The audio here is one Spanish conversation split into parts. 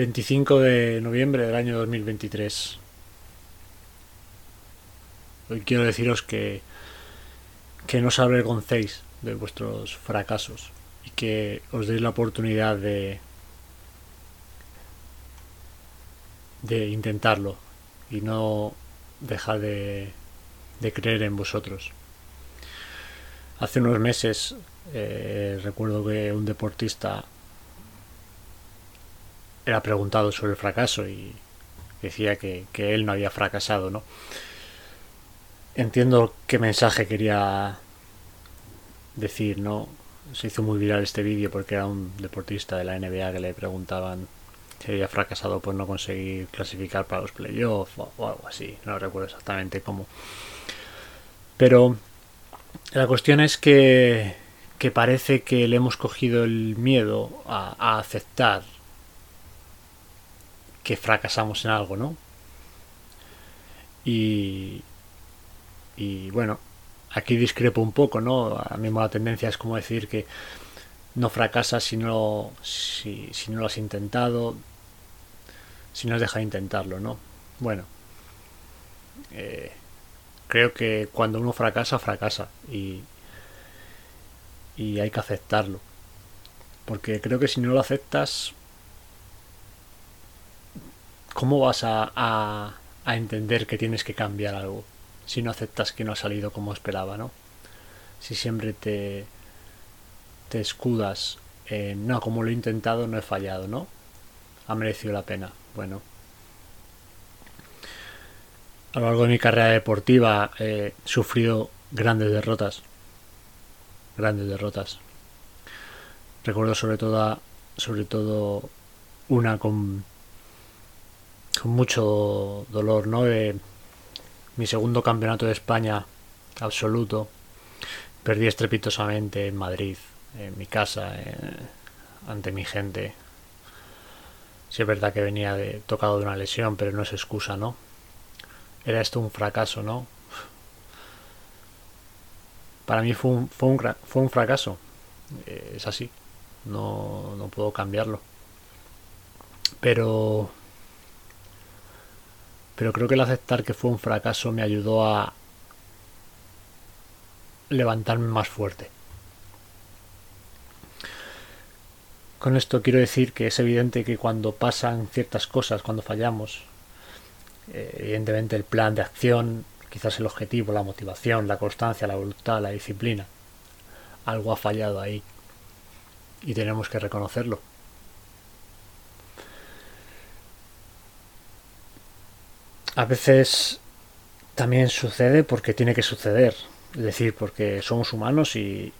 25 de noviembre del año 2023. Hoy quiero deciros que, que no os avergoncéis de vuestros fracasos y que os deis la oportunidad de, de intentarlo y no dejar de, de creer en vosotros. Hace unos meses eh, recuerdo que un deportista era preguntado sobre el fracaso y decía que, que él no había fracasado, ¿no? Entiendo qué mensaje quería decir, ¿no? Se hizo muy viral este vídeo porque era un deportista de la NBA que le preguntaban si había fracasado por no conseguir clasificar para los playoffs o, o algo así, no recuerdo exactamente cómo. Pero la cuestión es que, que parece que le hemos cogido el miedo a, a aceptar que fracasamos en algo, ¿no? Y, y bueno, aquí discrepo un poco, ¿no? A mí la tendencia es como decir que no fracasas si no, si, si no lo has intentado, si no has dejado de intentarlo, ¿no? Bueno, eh, creo que cuando uno fracasa, fracasa y, y hay que aceptarlo. Porque creo que si no lo aceptas, ¿cómo vas a, a, entender que tienes que cambiar algo? si no aceptas que no ha salido como esperaba, ¿no? Si siempre te, te escudas en, no, como lo he intentado, no he fallado, ¿no? Ha merecido la pena. Bueno. A lo largo de mi carrera deportiva he sufrido grandes derrotas. Grandes derrotas. Recuerdo sobre todo, sobre todo una con, con mucho dolor, ¿no? De, mi segundo campeonato de España absoluto. Perdí estrepitosamente en Madrid, en mi casa, eh, ante mi gente. Sí es verdad que venía de, tocado de una lesión, pero no es excusa, ¿no? Era esto un fracaso, ¿no? Para mí fue un, fue un, fue un fracaso. Eh, es así. No, no puedo cambiarlo. Pero pero creo que el aceptar que fue un fracaso me ayudó a levantarme más fuerte. Con esto quiero decir que es evidente que cuando pasan ciertas cosas, cuando fallamos, eh, evidentemente el plan de acción, quizás el objetivo, la motivación, la constancia, la voluntad, la disciplina, algo ha fallado ahí y tenemos que reconocerlo. A veces también sucede porque tiene que suceder. Es decir, porque somos humanos y,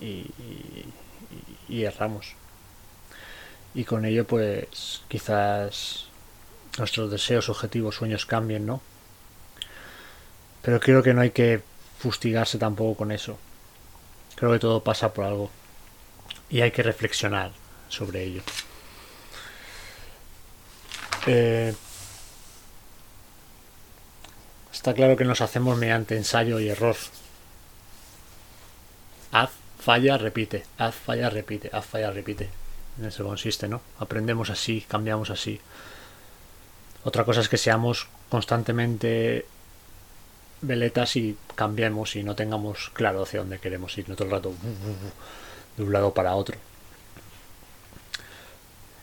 y, erramos. Y con ello, pues quizás nuestros deseos, objetivos, sueños cambien, ¿no? Pero creo que no hay que fustigarse tampoco con eso. Creo que todo pasa por algo. Y hay que reflexionar sobre ello. Eh, Está claro que nos hacemos mediante ensayo y error. Haz, falla, repite. Haz, falla, repite. Haz, falla, repite. En eso consiste, ¿no? Aprendemos así, cambiamos así. Otra cosa es que seamos constantemente veletas y cambiemos y no tengamos claro hacia dónde queremos ir, no todo el rato de un lado para otro.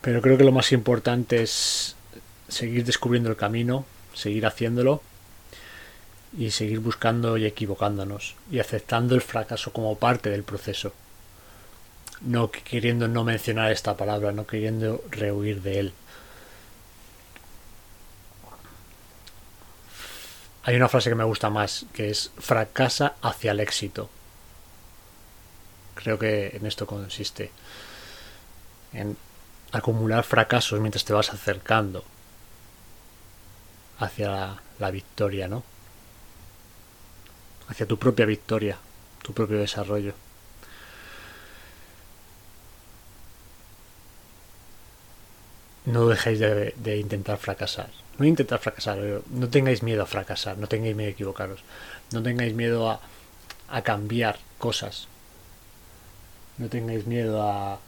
Pero creo que lo más importante es seguir descubriendo el camino, seguir haciéndolo y seguir buscando y equivocándonos y aceptando el fracaso como parte del proceso. No queriendo no mencionar esta palabra, no queriendo rehuir de él. Hay una frase que me gusta más, que es fracasa hacia el éxito. Creo que en esto consiste. En acumular fracasos mientras te vas acercando hacia la, la victoria, ¿no? Hacia tu propia victoria, tu propio desarrollo. No dejéis de, intentar fracasar. No intentar fracasar, no tengáis miedo a fracasar, no tengáis miedo a equivocaros, no tengáis miedo a, a cambiar cosas, no tengáis miedo a,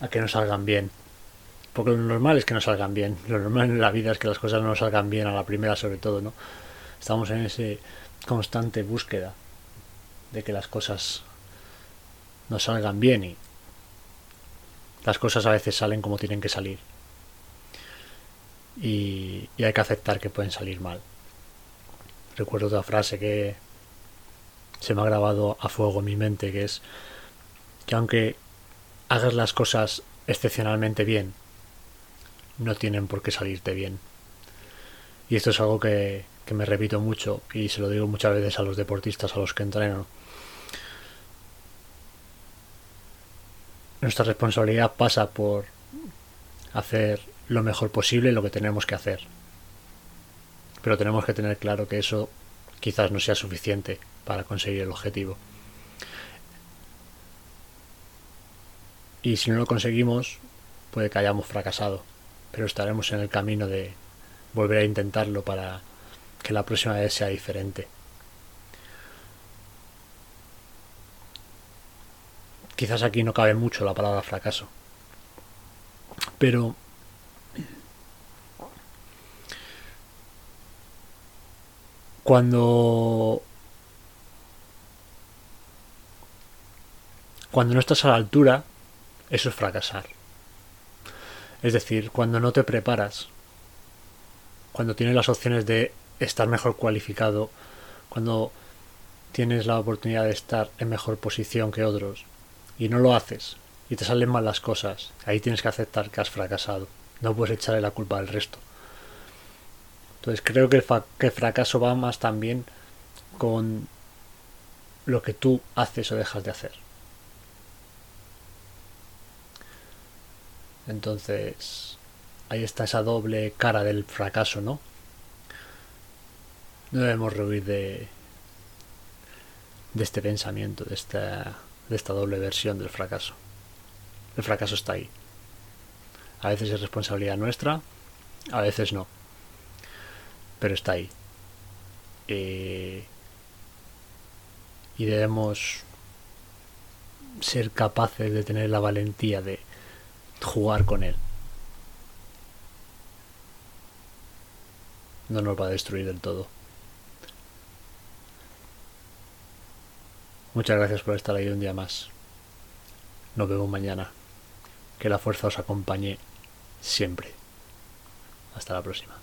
a que no salgan bien. Porque lo normal es que no salgan bien. Lo normal en la vida es que las cosas no salgan bien a la primera sobre todo, ¿no? Estamos en ese constante búsqueda de que las cosas no salgan bien y las cosas a veces salen como tienen que salir. Y, y hay que aceptar que pueden salir mal. Recuerdo otra frase que se me ha grabado a fuego en mi mente, que es que aunque hagas las cosas excepcionalmente bien, no tienen por qué salirte bien. Y esto es algo que, que me repito mucho y se lo digo muchas veces a los deportistas a los que entreno. Nuestra responsabilidad pasa por hacer lo mejor posible lo que tenemos que hacer. Pero tenemos que tener claro que eso quizás no sea suficiente para conseguir el objetivo. Y si no lo conseguimos, puede que hayamos fracasado, pero estaremos en el camino de volver a intentarlo para que la próxima vez sea diferente. Quizás aquí no cabe mucho la palabra fracaso, pero cuando cuando no estás a la altura eso es fracasar es decir cuando no te preparas cuando tienes las opciones de estar mejor cualificado cuando tienes la oportunidad de estar en mejor posición que otros y no lo haces y te salen mal las cosas ahí tienes que aceptar que has fracasado no puedes echarle la culpa al resto entonces creo que el, fracaso va más también con lo que tú haces o dejas de hacer. Entonces, ahí está esa doble cara del fracaso, ¿no? No debemos rehuir de, de este pensamiento, de esta, de esta doble versión del fracaso. El fracaso está ahí. A veces es responsabilidad nuestra, a veces no pero está ahí. Eh, y debemos ser capaces de tener la valentía de jugar con él. No nos va a destruir del todo. Muchas gracias por estar ahí un día más. Nos vemos mañana. Que la fuerza os acompañe siempre. Hasta la próxima.